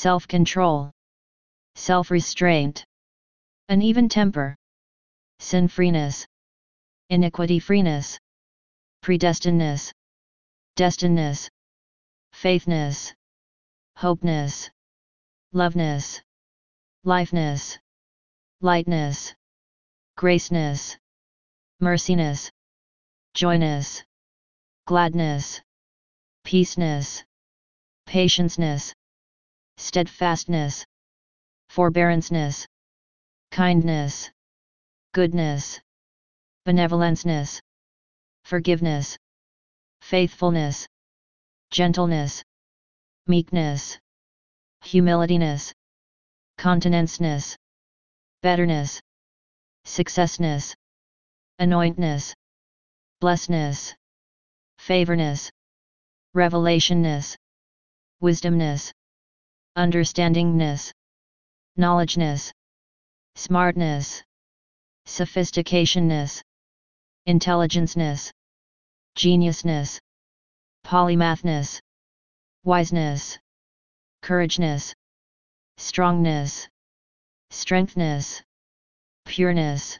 self-control, self-restraint, an even temper, sin-freeness, iniquity-freeness, predestinedness, destinedness, faithness, hopeness, loveness, lifeness, lightness, graceness, merciness, joyness, gladness, peaceness, patienceness, steadfastness, forbearanceness, kindness, goodness, benevolenceness, forgiveness, faithfulness, gentleness, meekness, humilityness, continenceness, betterness, successness, anointness, blessedness, favorness, revelationness, wisdomness, understandingness, knowledgeness, smartness, sophisticationness, intelligenceness, geniusness, polymathness, wiseness, courageness, strongness, strengthness, pureness,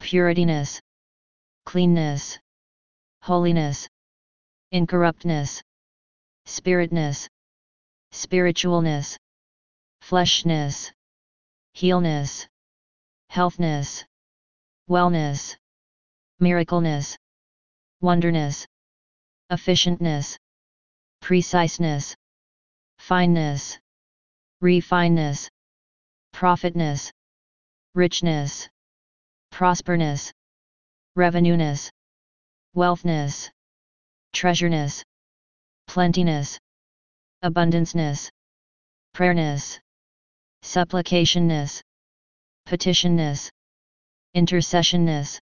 purityness, cleanness, holiness, incorruptness, spiritness, spiritualness, fleshness, healness, healthness, wellness, miracleness, wonderness, efficientness, preciseness, fineness, refineness, profitness, richness, prosperness, revenueness, wealthness, treasureness, plentiness, abundanceness, prayerness, supplicationness, petitionness, intercessionness,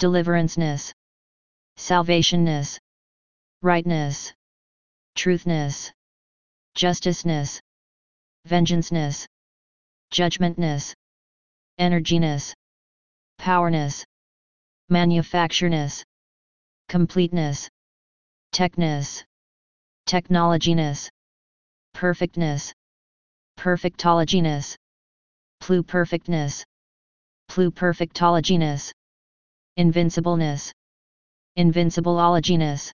deliveranceness, salvationness, rightness, truthness, justiceness, vengeanceness, judgmentness, energyness, powerness, manufactureness, completeness, techness, technologyness, perfectness, perfectologyness, pluperfectness, pluperfectologyness, invincibleness, invincibleologyness,